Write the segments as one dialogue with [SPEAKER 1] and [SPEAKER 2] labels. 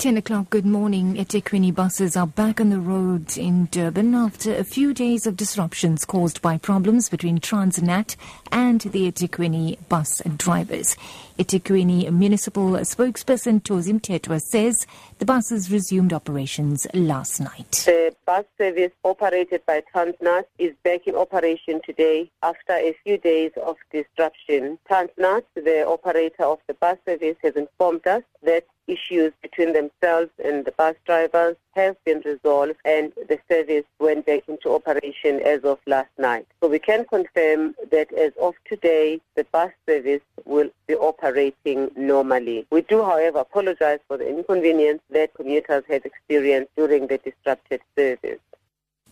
[SPEAKER 1] 10 o'clock, good morning. eThekwini buses are back on the road in Durban after a few days of disruptions caused by problems between Transnet and the eThekwini bus drivers. eThekwini municipal spokesperson Tozi Mthethwa says the buses resumed operations last night.
[SPEAKER 2] The bus service operated by Transnet is back in operation today after a few days of disruption. Transnet, the operator of the bus service, has informed us that issues between themselves and the bus drivers have been resolved and the service went back into operation as of last night. So we can confirm that as of today, the bus service will be operating normally. We do, however, apologize for the inconvenience that commuters have experienced during the disrupted service.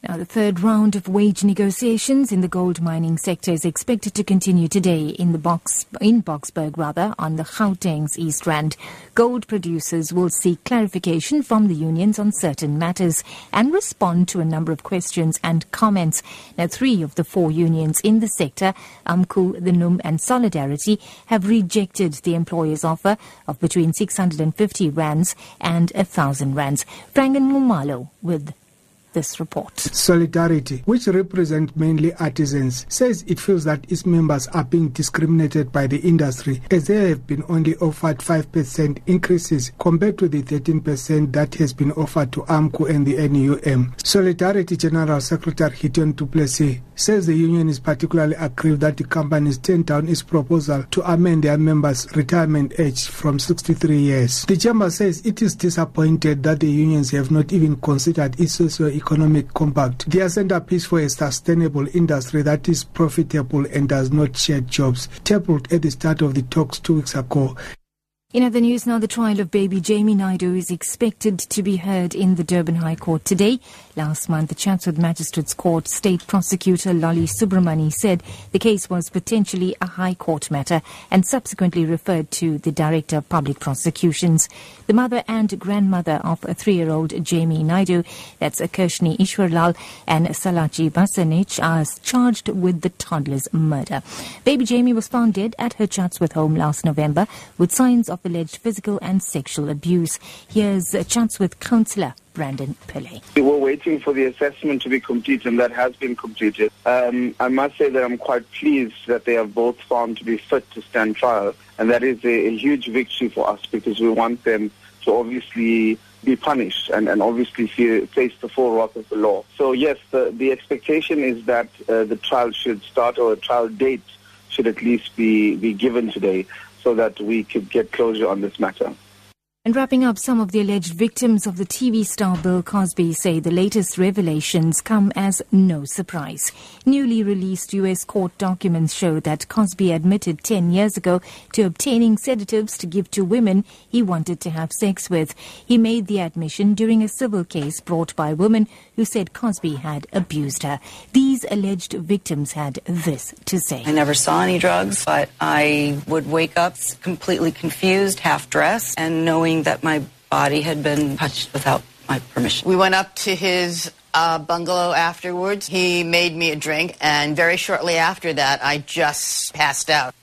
[SPEAKER 1] Now, the third round of wage negotiations in the gold mining sector is expected to continue today in the box in Boksburg, rather, on the Gauteng's East Rand. Gold producers will seek clarification from the unions on certain matters and respond to a number of questions and comments. Now, three of the four unions in the sector, AMCU, the NUM, and Solidarity, have rejected the employer's offer of between 650 rands and 1,000 rands. Frangan Mumalo with this report.
[SPEAKER 3] Solidarity, which represents mainly artisans, says it feels that its members are being discriminated by the industry as they have been only offered 5% increases compared to the 13% that has been offered to AMCU and the NUM. Solidarity General Secretary Gideon du Plessis says the union is particularly aggrieved that the companies turned down its proposal to amend their members' retirement age from 63 years. The chamber says it is disappointed that the unions have not even considered its socio-economic compact, their centerpiece for a sustainable industry that is profitable and does not share jobs, tabled at the start of the talks two weeks ago.
[SPEAKER 1] In other news now, the trial of baby Jamie Naidu is expected to be heard in the Durban High Court today. Last month, the Chatsworth Magistrates Court State Prosecutor Lolly Subramani said the case was potentially a High Court matter and subsequently referred to the Director of Public Prosecutions. The mother and grandmother of a three-year-old Jamie Naidu, that's Akershni Ishwarlal and Salachi Basanich, are charged with the toddler's murder. Baby Jamie was found dead at her Chatsworth home last November with signs of of alleged physical and sexual abuse. Here's a chance with counsellor Brandon Pillay.
[SPEAKER 4] We were waiting for the assessment to be complete, and that has been completed. Um, I must say that I'm quite pleased that they are both found to be fit to stand trial, and that is a, a huge victory for us because we want them to obviously be punished and, and obviously face the full wrath of the law. So yes, the, the expectation is that uh, the trial should start or a trial date should at least be, be given today so that we could get closure on this matter.
[SPEAKER 1] And wrapping up, some of the alleged victims of the TV star Bill Cosby say the latest revelations come as no surprise. Newly released U.S. court documents show that Cosby admitted 10 years ago to obtaining sedatives to give to women he wanted to have sex with. He made the admission during a civil case brought by a woman who said Cosby had abused her. These alleged victims had this to say.
[SPEAKER 5] I never saw any drugs, but I would wake up completely confused, half dressed, and knowing that my body had been touched without my permission.
[SPEAKER 6] We went up to his uh, bungalow afterwards. He made me a drink, and very shortly after that, I just passed out.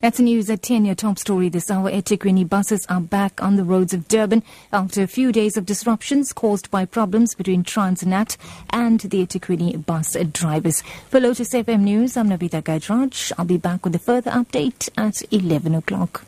[SPEAKER 1] That's news at 10. Your top story this hour. eThekwini buses are back on the roads of Durban after a few days of disruptions caused by problems between Transnet and the eThekwini bus drivers. For Lotus FM News, I'm Navita Gajraj. I'll be back with a further update at 11 o'clock.